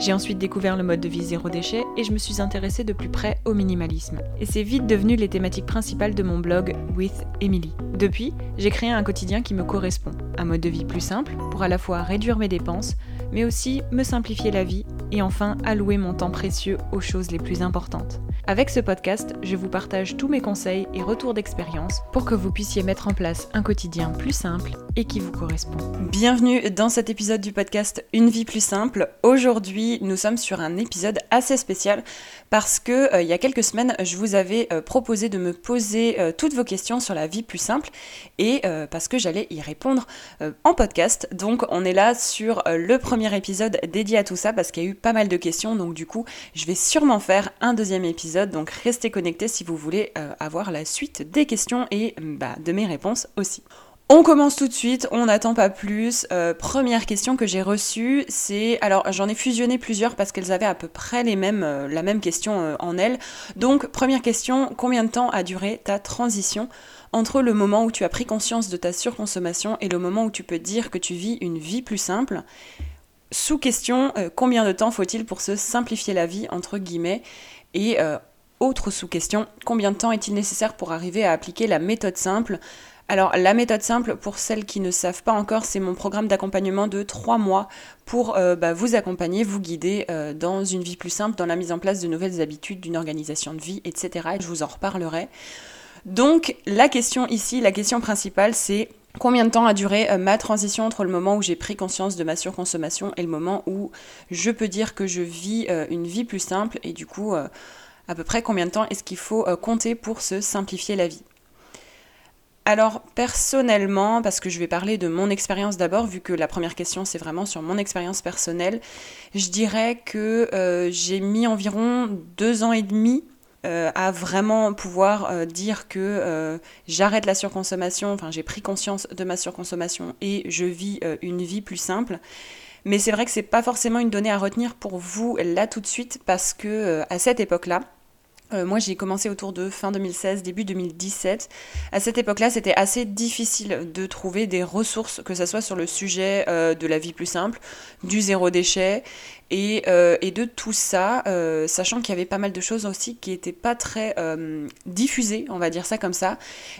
J'ai ensuite découvert le mode de vie zéro déchet et je me suis intéressée de plus près au minimalisme. Et c'est vite devenu les thématiques principales de mon blog With Emily. Depuis, j'ai créé un quotidien qui me correspond, un mode de vie plus simple pour à la fois réduire mes dépenses, mais aussi me simplifier la vie et enfin allouer mon temps précieux aux choses les plus importantes. Avec ce podcast, je vous partage tous mes conseils et retours d'expérience pour que vous puissiez mettre en place un quotidien plus simple et qui vous correspond. Bienvenue dans cet épisode du podcast Une vie plus simple. Aujourd'hui, nous sommes sur un épisode assez spécial parce que euh, il y a quelques semaines, je vous avais euh, proposé de me poser euh, toutes vos questions sur la vie plus simple et parce que j'allais y répondre en podcast. Donc on est là sur le premier épisode dédié à tout ça parce qu'il y a eu pas mal de questions. Donc du coup, je vais sûrement faire un deuxième épisode. Donc restez connectés si vous voulez avoir la suite des questions et bah, de mes réponses aussi. On commence tout de suite, on n'attend pas plus. Euh, première question que j'ai reçue, c'est alors j'en ai fusionné plusieurs parce qu'elles avaient à peu près les mêmes, euh, la même question euh, en elles. Donc première question, combien de temps a duré ta transition entre le moment où tu as pris conscience de ta surconsommation et le moment où tu peux dire que tu vis une vie plus simple? Sous question, combien de temps faut-il pour se simplifier la vie entre guillemets? Et autre sous question, combien de temps est-il nécessaire pour arriver à appliquer la méthode simple? Alors la méthode simple, pour celles qui ne savent pas encore, c'est mon programme d'accompagnement de trois mois pour euh, bah, vous accompagner, vous guider euh, dans une vie plus simple, dans la mise en place de nouvelles habitudes, d'une organisation de vie, etc. Et je vous en reparlerai. Donc la question ici, la question principale, c'est combien de temps a duré euh, ma transition entre le moment où j'ai pris conscience de ma surconsommation et le moment où je peux dire que je vis une vie plus simple et du coup à peu près combien de temps est-ce qu'il faut compter pour se simplifier la vie? Alors personnellement, parce que je vais parler de mon expérience d'abord, vu que la première question c'est vraiment sur mon expérience personnelle, je dirais que euh, j'ai mis environ deux ans et demi euh, à vraiment pouvoir euh, dire que j'arrête la surconsommation, enfin j'ai pris conscience de ma surconsommation et je vis une vie plus simple. Mais c'est vrai que c'est pas forcément une donnée à retenir pour vous là tout de suite parce que à cette époque-là, euh, moi, j'ai commencé autour de fin 2016, début 2017. À cette époque-là, c'était assez difficile de trouver des ressources, que ce soit sur le sujet euh, de la vie plus simple, du zéro déchet, et, euh, et, de tout ça, euh, sachant qu'il y avait pas mal de choses aussi qui n'étaient pas très euh, diffusées, on va dire ça comme ça.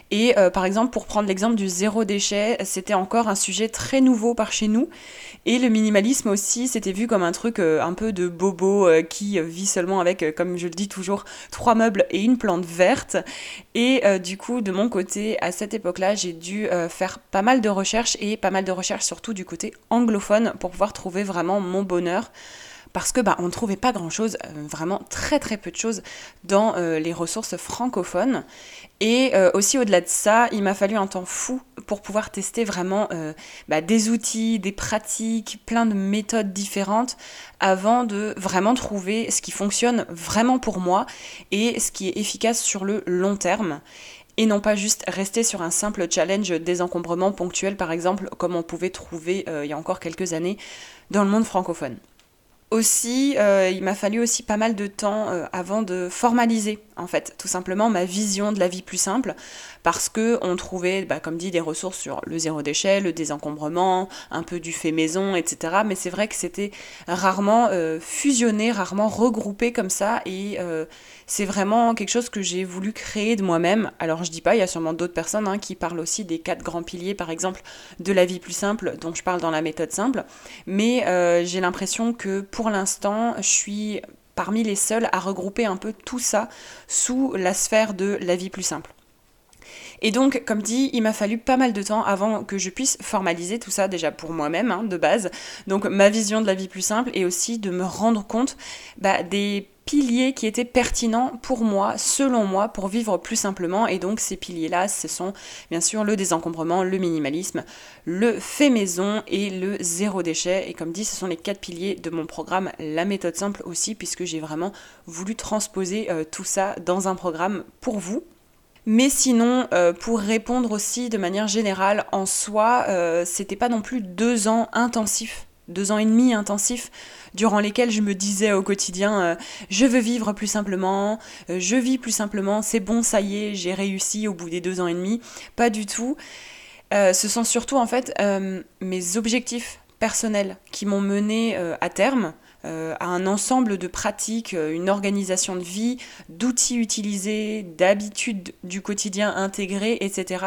Et par exemple, pour prendre l'exemple du zéro déchet, c'était encore un sujet très nouveau par chez nous. Et le minimalisme aussi, c'était vu comme un truc un peu de bobo qui vit seulement avec, comme je le dis toujours, trois meubles et une plante verte. Et du coup, de mon côté, à cette époque-là, j'ai dû faire pas mal de recherches et pas mal de recherches surtout du côté anglophone pour pouvoir trouver vraiment mon bonheur parce que bah, on ne trouvait pas grand-chose, euh, vraiment très très peu de choses dans euh, les ressources francophones. Et euh, aussi au-delà de ça, il m'a fallu un temps fou pour pouvoir tester vraiment bah, des outils, des pratiques, plein de méthodes différentes avant de vraiment trouver ce qui fonctionne vraiment pour moi et ce qui est efficace sur le long terme et non pas juste rester sur un simple challenge désencombrement ponctuel par exemple comme on pouvait trouver il y a encore quelques années dans le monde francophone. Aussi, euh, il m'a fallu aussi pas mal de temps euh, avant de formaliser, en fait, tout simplement ma vision de la vie plus simple, parce que on trouvait, bah, comme dit, des ressources sur le zéro déchet, le désencombrement, un peu du fait maison, etc. Mais c'est vrai que c'était rarement euh, fusionné, rarement regroupé comme ça, et c'est vraiment quelque chose que j'ai voulu créer de moi-même. Alors je dis pas, il y a sûrement d'autres personnes hein, qui parlent aussi des quatre grands piliers, par exemple, de la vie plus simple, dont je parle dans la méthode simple. Mais euh, j'ai l'impression que pour l'instant, je suis parmi les seuls à regrouper un peu tout ça sous la sphère de la vie plus simple. Et donc, comme dit, il m'a fallu pas mal de temps avant que je puisse formaliser tout ça déjà pour moi-même, hein, de base. Donc, ma vision de la vie plus simple et aussi de me rendre compte bah, des piliers qui étaient pertinents pour moi, selon moi, pour vivre plus simplement. Et donc ces piliers-là, ce sont bien sûr le désencombrement, le minimalisme, le fait maison et le zéro déchet. Et comme dit, ce sont les quatre piliers de mon programme La méthode simple aussi, puisque j'ai vraiment voulu transposer euh, tout ça dans un programme pour vous. Mais sinon, euh, pour répondre aussi de manière générale, en soi, euh, c'était pas non plus deux ans intensifs deux ans et demi intensifs durant lesquels je me disais au quotidien euh, je veux vivre plus simplement, je vis plus simplement, c'est bon, ça y est, j'ai réussi au bout des deux ans et demi. Pas du tout. Ce sont surtout en fait mes objectifs personnels qui m'ont mené à terme à un ensemble de pratiques, une organisation de vie, d'outils utilisés, d'habitudes du quotidien intégrées, etc.,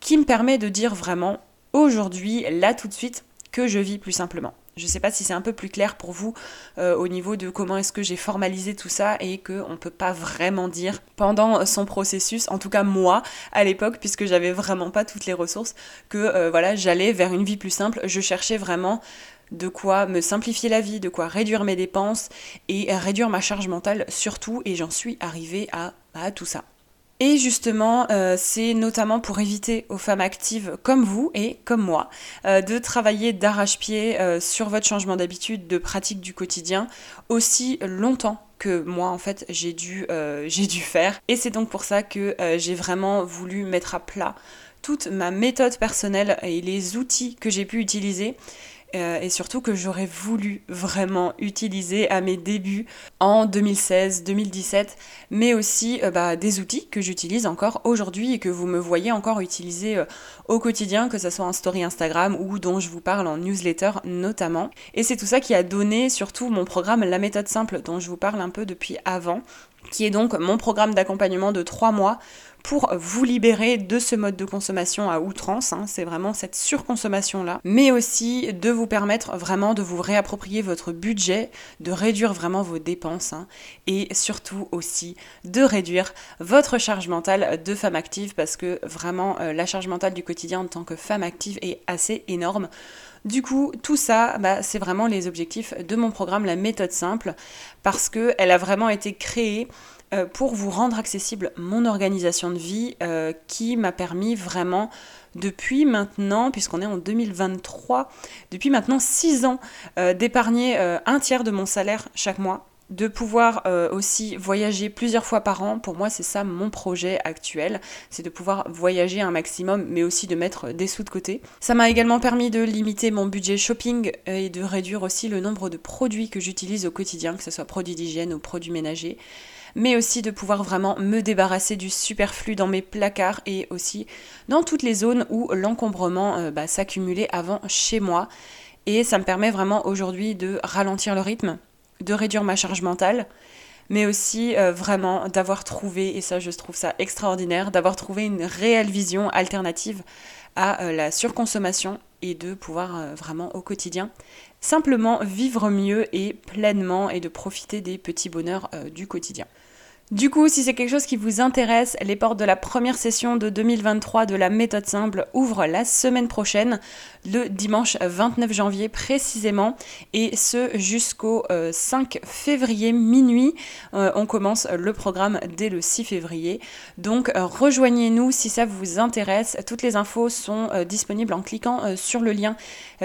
qui me permet de dire vraiment aujourd'hui, là tout de suite, que je vis plus simplement. Je ne sais pas si c'est un peu plus clair pour vous euh, au niveau de comment est-ce que j'ai formalisé tout ça et qu'on ne peut pas vraiment dire pendant son processus, en tout cas moi à l'époque, puisque j'avais vraiment pas toutes les ressources, que euh, voilà, j'allais vers une vie plus simple. Je cherchais vraiment de quoi me simplifier la vie, de quoi réduire mes dépenses et réduire ma charge mentale surtout, et j'en suis arrivée à, à tout ça. Et justement, euh, c'est notamment pour éviter aux femmes actives comme vous et comme moi euh, de travailler d'arrache-pied euh, sur votre changement d'habitude, de pratique du quotidien aussi longtemps que moi en fait j'ai dû, j'ai dû faire. Et c'est donc pour ça que j'ai vraiment voulu mettre à plat toute ma méthode personnelle et les outils que j'ai pu utiliser euh, et surtout que j'aurais voulu vraiment utiliser à mes débuts en 2016-2017, mais aussi euh, bah, des outils que j'utilise encore aujourd'hui et que vous me voyez encore utiliser euh, au quotidien, que ce soit en story Instagram ou dont je vous parle en newsletter notamment. Et c'est tout ça qui a donné surtout mon programme La méthode simple dont je vous parle un peu depuis avant, qui est donc mon programme d'accompagnement de 3 mois pour vous libérer de ce mode de consommation à outrance, hein, c'est vraiment cette surconsommation-là, mais aussi de vous permettre vraiment de vous réapproprier votre budget, de réduire vraiment vos dépenses, hein, et surtout aussi de réduire votre charge mentale de femme active, parce que vraiment euh, la charge mentale du quotidien en tant que femme active est assez énorme. Du coup, tout ça, bah, c'est vraiment les objectifs de mon programme La méthode simple, parce qu'elle a vraiment été créée euh, pour vous rendre accessible mon organisation de vie euh, qui m'a permis vraiment depuis maintenant, puisqu'on est en 2023, depuis maintenant 6 ans, euh, d'épargner un tiers de mon salaire chaque mois de pouvoir aussi voyager plusieurs fois par an. Pour moi, c'est ça mon projet actuel, c'est de pouvoir voyager un maximum, mais aussi de mettre des sous de côté. Ça m'a également permis de limiter mon budget shopping et de réduire aussi le nombre de produits que j'utilise au quotidien, que ce soit produits d'hygiène ou produits ménagers mais aussi de pouvoir vraiment me débarrasser du superflu dans mes placards et aussi dans toutes les zones où l'encombrement euh, bah, s'accumulait avant chez moi. Et ça me permet vraiment aujourd'hui de ralentir le rythme, de réduire ma charge mentale, mais aussi euh, vraiment d'avoir trouvé, et ça je trouve ça extraordinaire, d'avoir trouvé une réelle vision alternative à euh, la surconsommation et de pouvoir vraiment au quotidien simplement vivre mieux et pleinement et de profiter des petits bonheurs du quotidien. Du coup, si c'est quelque chose qui vous intéresse, les portes de la première session de 2023 de la méthode simple ouvrent la semaine prochaine, le dimanche 29 janvier précisément, et ce jusqu'au 5 euh, février minuit. Euh, on commence le programme dès le 6 février. Donc euh, rejoignez-nous si ça vous intéresse. Toutes les infos sont disponibles en cliquant sur le lien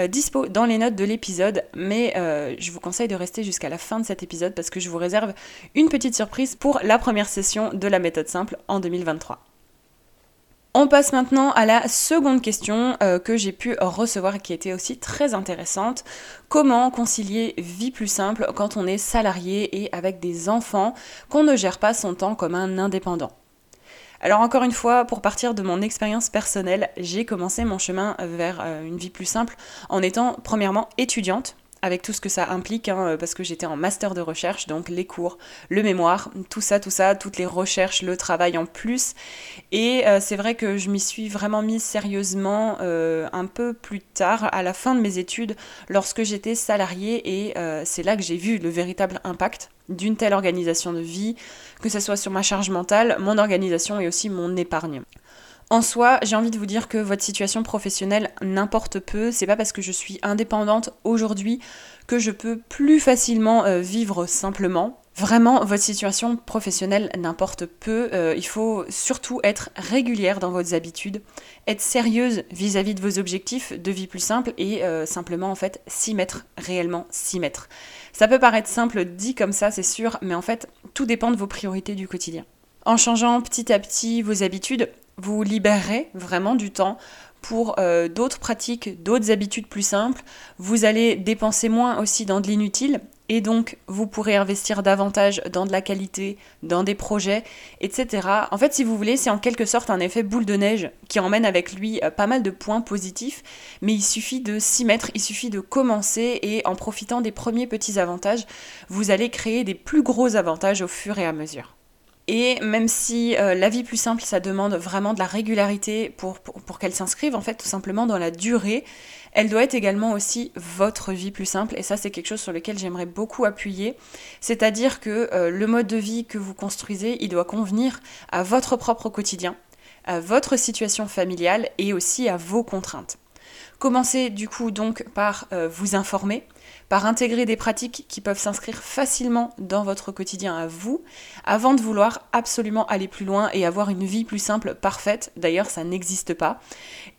dispo dans les notes de l'épisode, mais je vous conseille de rester jusqu'à la fin de cet épisode parce que je vous réserve une petite surprise pour la première session de la méthode simple en 2023. On passe maintenant à la seconde question euh, que j'ai pu recevoir et qui était aussi très intéressante. Comment concilier vie plus simple quand on est salarié et avec des enfants, qu'on ne gère pas son temps comme un indépendant? Alors encore une fois, pour partir de mon expérience personnelle, j'ai commencé mon chemin vers euh, une vie plus simple en étant premièrement étudiante avec tout ce que ça implique, hein, euh, parce que j'étais en master de recherche, donc les cours, le mémoire, tout ça, tout ça, toutes les recherches, le travail en plus. Et euh, c'est vrai que je m'y suis vraiment mise sérieusement euh, un peu plus tard, à la fin de mes études, lorsque j'étais salariée, et c'est là que j'ai vu le véritable impact d'une telle organisation de vie, que ce soit sur ma charge mentale, mon organisation et aussi mon épargne. En soi, j'ai envie de vous dire que votre situation professionnelle n'importe peu. C'est pas parce que je suis indépendante aujourd'hui que je peux plus facilement euh, vivre simplement. Vraiment, votre situation professionnelle n'importe peu. Euh, il faut surtout être régulière dans vos habitudes, être sérieuse vis-à-vis de vos objectifs de vie plus simple et euh, simplement en fait s'y mettre, réellement s'y mettre. Ça peut paraître simple dit comme ça, c'est sûr, mais en fait, tout dépend de vos priorités du quotidien. En changeant petit à petit vos habitudes, vous libérerez vraiment du temps pour euh, d'autres pratiques, d'autres habitudes plus simples. Vous allez dépenser moins aussi dans de l'inutile et donc vous pourrez investir davantage dans de la qualité, dans des projets, etc. En fait, si vous voulez, c'est en quelque sorte un effet boule de neige qui emmène avec lui euh, pas mal de points positifs, mais il suffit de s'y mettre, il suffit de commencer et en profitant des premiers petits avantages, vous allez créer des plus gros avantages au fur et à mesure. Et même si euh, la vie plus simple, ça demande vraiment de la régularité pour, qu'elle s'inscrive en fait tout simplement dans la durée, elle doit être également aussi votre vie plus simple. Et ça, c'est quelque chose sur lequel j'aimerais beaucoup appuyer. C'est-à-dire que euh, le mode de vie que vous construisez, il doit convenir à votre propre quotidien, à votre situation familiale et aussi à vos contraintes. Commencez du coup donc par euh, vous informer, par intégrer des pratiques qui peuvent s'inscrire facilement dans votre quotidien à vous, avant de vouloir absolument aller plus loin et avoir une vie plus simple, parfaite. D'ailleurs, ça n'existe pas.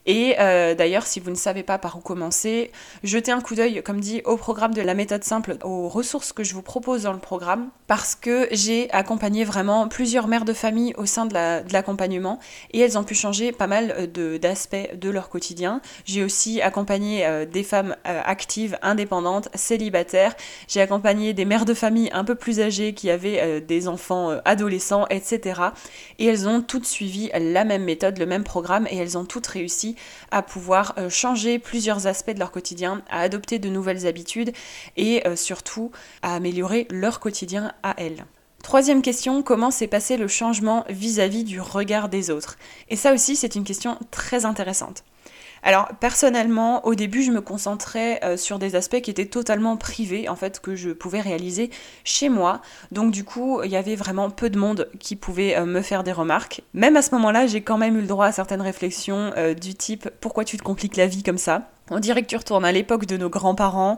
Et euh, d'ailleurs, si vous ne savez pas par où commencer, jetez un coup d'œil, comme dit, au programme de la méthode simple, aux ressources que je vous propose dans le programme, parce que j'ai accompagné vraiment plusieurs mères de famille au sein de l'accompagnement et elles ont pu changer pas mal d'aspects de, leur quotidien. J'ai aussi accompagné euh, des femmes euh, actives, indépendantes, célibataires. J'ai accompagné des mères de famille un peu plus âgées qui avaient des enfants adolescents, etc. Et elles ont toutes suivi la même méthode, le même programme et elles ont toutes réussi à pouvoir euh, changer plusieurs aspects de leur quotidien, à adopter de nouvelles habitudes et euh, surtout à améliorer leur quotidien à elles. Troisième question, comment s'est passé le changement vis-à-vis -vis du regard des autres? Et ça aussi, c'est une question très intéressante. Alors personnellement, au début, je me concentrais euh, sur des aspects qui étaient totalement privés, en fait, que je pouvais réaliser chez moi. Donc du coup, il y avait vraiment peu de monde qui pouvait euh, me faire des remarques. Même à ce moment-là, j'ai quand même eu le droit à certaines réflexions euh, du type pourquoi tu te compliques la vie comme ça? On dirait que tu retournes à l'époque de nos grands-parents.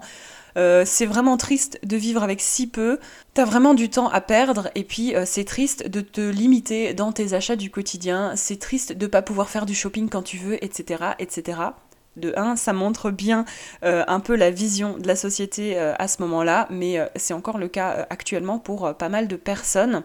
Euh, c'est vraiment triste de vivre avec si peu. T'as vraiment du temps à perdre et puis euh, c'est triste de te limiter dans tes achats du quotidien. C'est triste de pas pouvoir faire du shopping quand tu veux, etc., etc. De un, ça montre bien euh, un peu la vision de la société à ce moment-là, mais c'est encore le cas actuellement pour pas mal de personnes.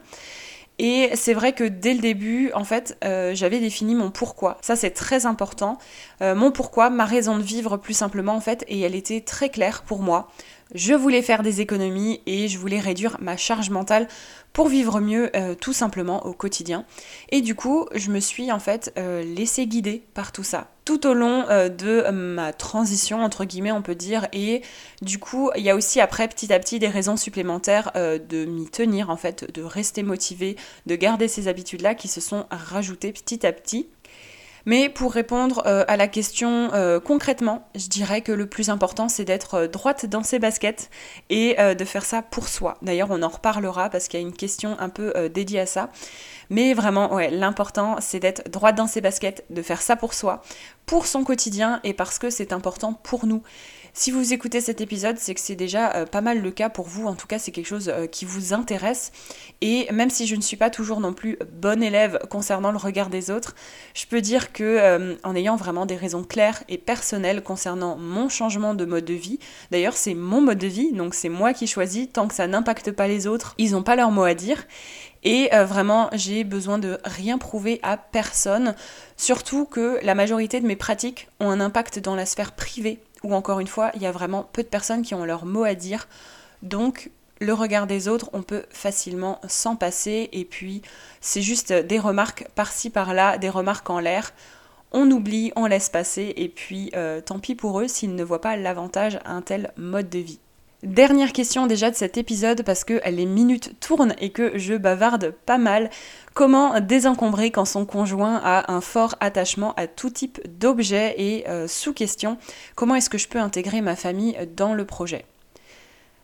Et c'est vrai que dès le début, en fait, euh, j'avais défini mon pourquoi. Ça, c'est très important. Euh, mon pourquoi, ma raison de vivre plus simplement, en fait, et elle était très claire pour moi. Je voulais faire des économies et je voulais réduire ma charge mentale pour vivre mieux euh, tout simplement au quotidien. Et du coup, je me suis en fait euh, laissée guider par tout ça tout au long euh, de ma transition entre guillemets on peut dire et du coup il y a aussi après petit à petit des raisons supplémentaires de m'y tenir en fait de rester motivée de garder ces habitudes là qui se sont rajoutées petit à petit mais pour répondre euh, à la question euh, concrètement, je dirais que le plus important, c'est d'être euh, droite dans ses baskets et de faire ça pour soi. D'ailleurs, on en reparlera parce qu'il y a une question un peu dédiée à ça. Mais vraiment, ouais, l'important, c'est d'être droite dans ses baskets, de faire ça pour soi, pour son quotidien et parce que c'est important pour nous. Si vous écoutez cet épisode, c'est que c'est déjà euh, pas mal le cas pour vous. En tout cas, c'est quelque chose euh, qui vous intéresse. Et même si je ne suis pas toujours non plus bonne élève concernant le regard des autres, je peux dire que euh, en ayant vraiment des raisons claires et personnelles concernant mon changement de mode de vie, d'ailleurs c'est mon mode de vie, donc c'est moi qui choisis, tant que ça n'impacte pas les autres, ils n'ont pas leur mot à dire. Et vraiment, j'ai besoin de rien prouver à personne, surtout que la majorité de mes pratiques ont un impact dans la sphère privée où encore une fois, il y a vraiment peu de personnes qui ont leur mot à dire. Donc, le regard des autres, on peut facilement s'en passer. Et puis, c'est juste des remarques par-ci, par-là, des remarques en l'air. On oublie, on laisse passer. Et puis, euh, tant pis pour eux s'ils ne voient pas l'avantage à un tel mode de vie. Dernière question déjà de cet épisode parce que les minutes tournent et que je bavarde pas mal. Comment désencombrer quand son conjoint a un fort attachement à tout type d'objet? Et euh, sous question, comment est-ce que je peux intégrer ma famille dans le projet?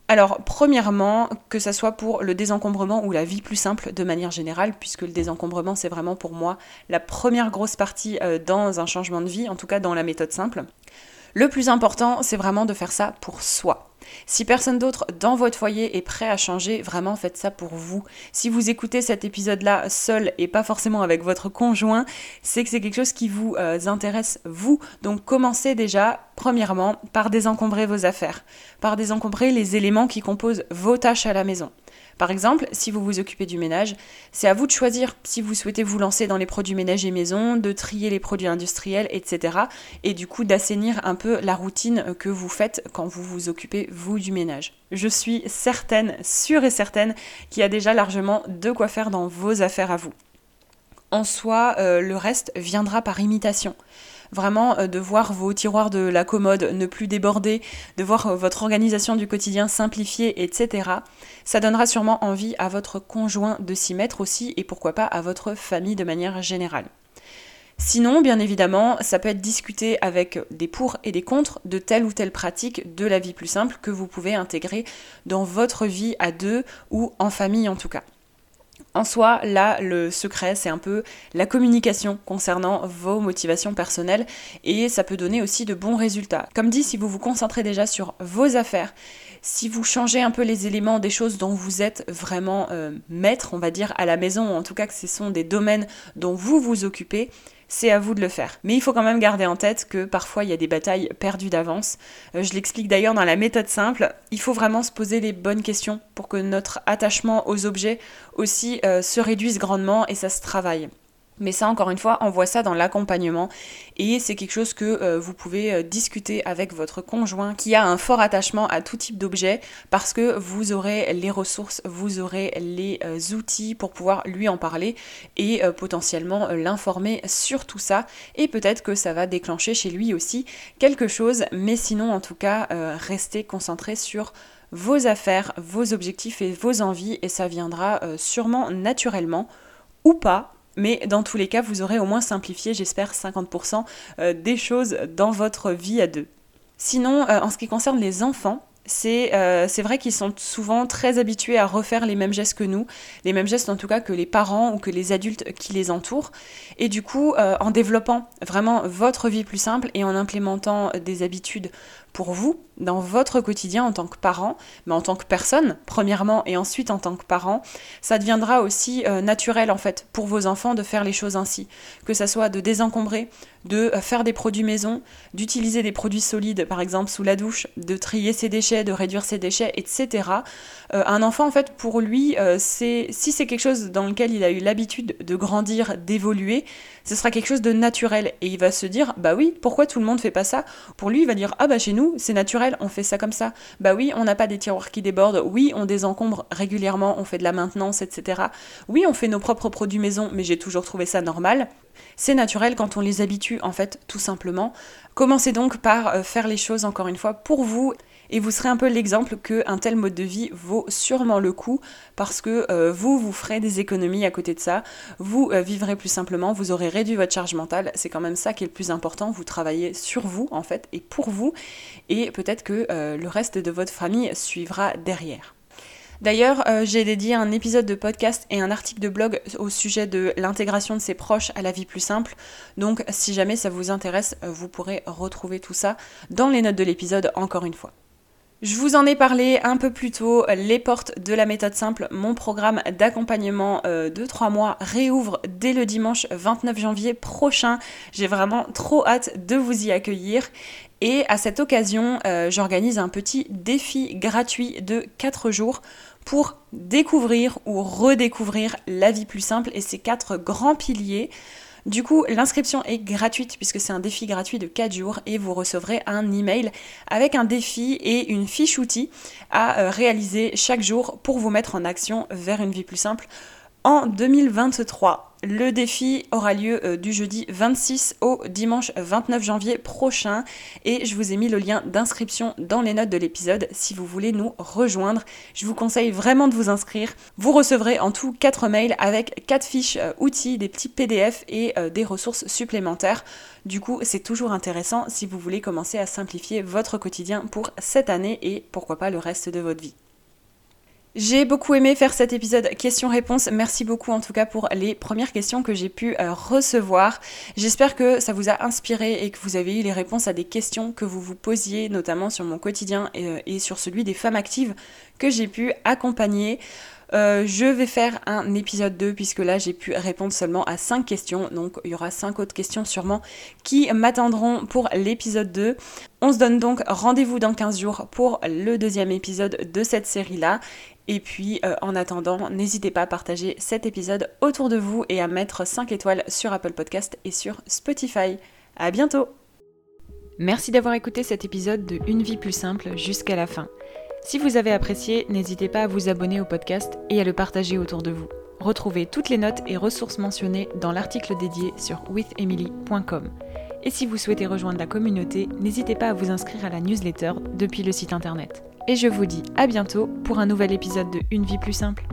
Alors, premièrement, que ça soit pour le désencombrement ou la vie plus simple de manière générale, puisque le désencombrement, c'est vraiment pour moi la première grosse partie euh, dans un changement de vie, en tout cas dans la méthode simple. Le plus important, c'est vraiment de faire ça pour soi. Si personne d'autre dans votre foyer est prêt à changer, vraiment faites ça pour vous. Si vous écoutez cet épisode-là seul et pas forcément avec votre conjoint, c'est que c'est quelque chose qui vous euh, intéresse vous. Donc commencez déjà, premièrement, par désencombrer vos affaires, par désencombrer les éléments qui composent vos tâches à la maison Par exemple, si vous vous occupez du ménage, c'est à vous de choisir si vous souhaitez vous lancer dans les produits ménagers maison, de trier les produits industriels, etc. Et du coup d'assainir un peu la routine que vous faites quand vous vous occupez, vous, du ménage. Je suis certaine, sûre et certaine, qu'il y a déjà largement de quoi faire dans vos affaires à vous. En soi, euh, le reste viendra par imitation vraiment euh, de voir vos tiroirs de la commode ne plus déborder, de voir euh, votre organisation du quotidien simplifiée, etc. Ça donnera sûrement envie à votre conjoint de s'y mettre aussi et pourquoi pas à votre famille de manière générale. Sinon, bien évidemment, ça peut être discuté avec des pour et des contre de telle ou telle pratique de la vie plus simple que vous pouvez intégrer dans votre vie à deux ou en famille en tout cas. En soi, là, le secret, c'est un peu la communication concernant vos motivations personnelles et ça peut donner aussi de bons résultats. Comme dit, si vous vous concentrez déjà sur vos affaires, si vous changez un peu les éléments des choses dont vous êtes vraiment euh, maître, on va dire, à la maison, ou en tout cas que ce sont des domaines dont vous vous occupez, c'est à vous de le faire. Mais il faut quand même garder en tête que parfois il y a des batailles perdues d'avance. Euh, je l'explique d'ailleurs dans la méthode simple. Il faut vraiment se poser les bonnes questions pour que notre attachement aux objets aussi euh, se réduise grandement et ça se travaille. Mais ça, encore une fois, on voit ça dans l'accompagnement. Et c'est quelque chose que euh, vous pouvez euh, discuter avec votre conjoint qui a un fort attachement à tout type d'objet parce que vous aurez les ressources, vous aurez les euh, outils pour pouvoir lui en parler et potentiellement l'informer sur tout ça. Et peut-être que ça va déclencher chez lui aussi quelque chose. Mais sinon, en tout cas, restez concentré sur vos affaires, vos objectifs et vos envies. Et ça viendra sûrement naturellement ou pas mais dans tous les cas, vous aurez au moins simplifié, j'espère, 50% euh, des choses dans votre vie à deux. Sinon, euh, en ce qui concerne les enfants, euh, c'est vrai qu'ils sont souvent très habitués à refaire les mêmes gestes que nous, les mêmes gestes en tout cas que les parents ou que les adultes qui les entourent. Et du coup, en développant vraiment votre vie plus simple et en implémentant des habitudes pour vous, dans votre quotidien en tant que parent, mais en tant que personne, premièrement, et ensuite en tant que parent, ça deviendra aussi euh, naturel en fait pour vos enfants de faire les choses ainsi. Que ça soit de désencombrer, de euh, faire des produits maison, d'utiliser des produits solides, par exemple sous la douche, de trier ses déchets, de réduire ses déchets, etc. Euh, un enfant, en fait, pour lui, si c'est quelque chose dans lequel il a eu l'habitude de grandir, d'évoluer, ce sera quelque chose de naturel. Et il va se dire, bah oui, pourquoi tout le monde fait pas ça? Pour lui, il va dire, ah bah chez c'est naturel, on fait ça comme ça. Bah oui, on n'a pas des tiroirs qui débordent, oui, on désencombre régulièrement, on fait de la maintenance, etc. Oui, on fait nos propres produits maison, mais j'ai toujours trouvé ça normal. C'est naturel quand on les habitue, en fait, tout simplement. Commencez donc par euh, faire les choses, encore une fois, pour vous et vous serez un peu l'exemple qu'un tel mode de vie vaut sûrement le coup parce que euh, vous, vous ferez des économies à côté de ça, vous euh, vivrez plus simplement, vous aurez réduit votre charge mentale, c'est quand même ça qui est le plus important, vous travaillez sur vous en fait et pour vous et peut-être que euh, le reste de votre famille suivra derrière. D'ailleurs, j'ai dédié un épisode de podcast et un article de blog au sujet de l'intégration de ses proches à la vie plus simple. Donc, si jamais ça vous intéresse, vous pourrez retrouver tout ça dans les notes de l'épisode encore une fois. Je vous en ai parlé un peu plus tôt, les portes de la méthode simple, mon programme d'accompagnement euh, de 3 mois réouvre dès le dimanche 29 janvier prochain. J'ai vraiment trop hâte de vous y accueillir. Et à cette occasion, euh, j'organise un petit défi gratuit de 4 jours pour découvrir ou redécouvrir la vie plus simple et ses quatre grands piliers. Du coup, l'inscription est gratuite puisque c'est un défi gratuit de 4 jours et vous recevrez un email avec un défi et une fiche outil à euh, réaliser chaque jour pour vous mettre en action vers une vie plus simple en 2023. Le défi aura lieu euh, du jeudi 26 au dimanche 29 janvier prochain et je vous ai mis le lien d'inscription dans les notes de l'épisode si vous voulez nous rejoindre. Je vous conseille vraiment de vous inscrire. Vous recevrez en tout 4 mails avec 4 fiches euh, outils, des petits PDF et euh, des ressources supplémentaires. Du coup, c'est toujours intéressant si vous voulez commencer à simplifier votre quotidien pour cette année et pourquoi pas le reste de votre vie. J'ai beaucoup aimé faire cet épisode questions-réponses. Merci beaucoup en tout cas pour les premières questions que j'ai pu euh, recevoir. J'espère que ça vous a inspiré et que vous avez eu les réponses à des questions que vous vous posiez, notamment sur mon quotidien euh, et sur celui des femmes actives que j'ai pu accompagner. Euh, je vais faire un épisode 2 puisque là j'ai pu répondre seulement à 5 questions. Donc il y aura 5 autres questions sûrement qui m'attendront pour l'épisode 2. On se donne donc rendez-vous dans 15 jours pour le deuxième épisode de cette série-là. Et puis euh, en attendant, n'hésitez pas à partager cet épisode autour de vous et à mettre 5 étoiles sur Apple Podcast et sur Spotify. À bientôt Merci d'avoir écouté cet épisode de Une vie plus simple jusqu'à la fin. Si vous avez apprécié, n'hésitez pas à vous abonner au podcast et à le partager autour de vous. Retrouvez toutes les notes et ressources mentionnées dans l'article dédié sur withemily.com. Et si vous souhaitez rejoindre la communauté, n'hésitez pas à vous inscrire à la newsletter depuis le site internet. Et je vous dis à bientôt pour un nouvel épisode de Une vie plus simple.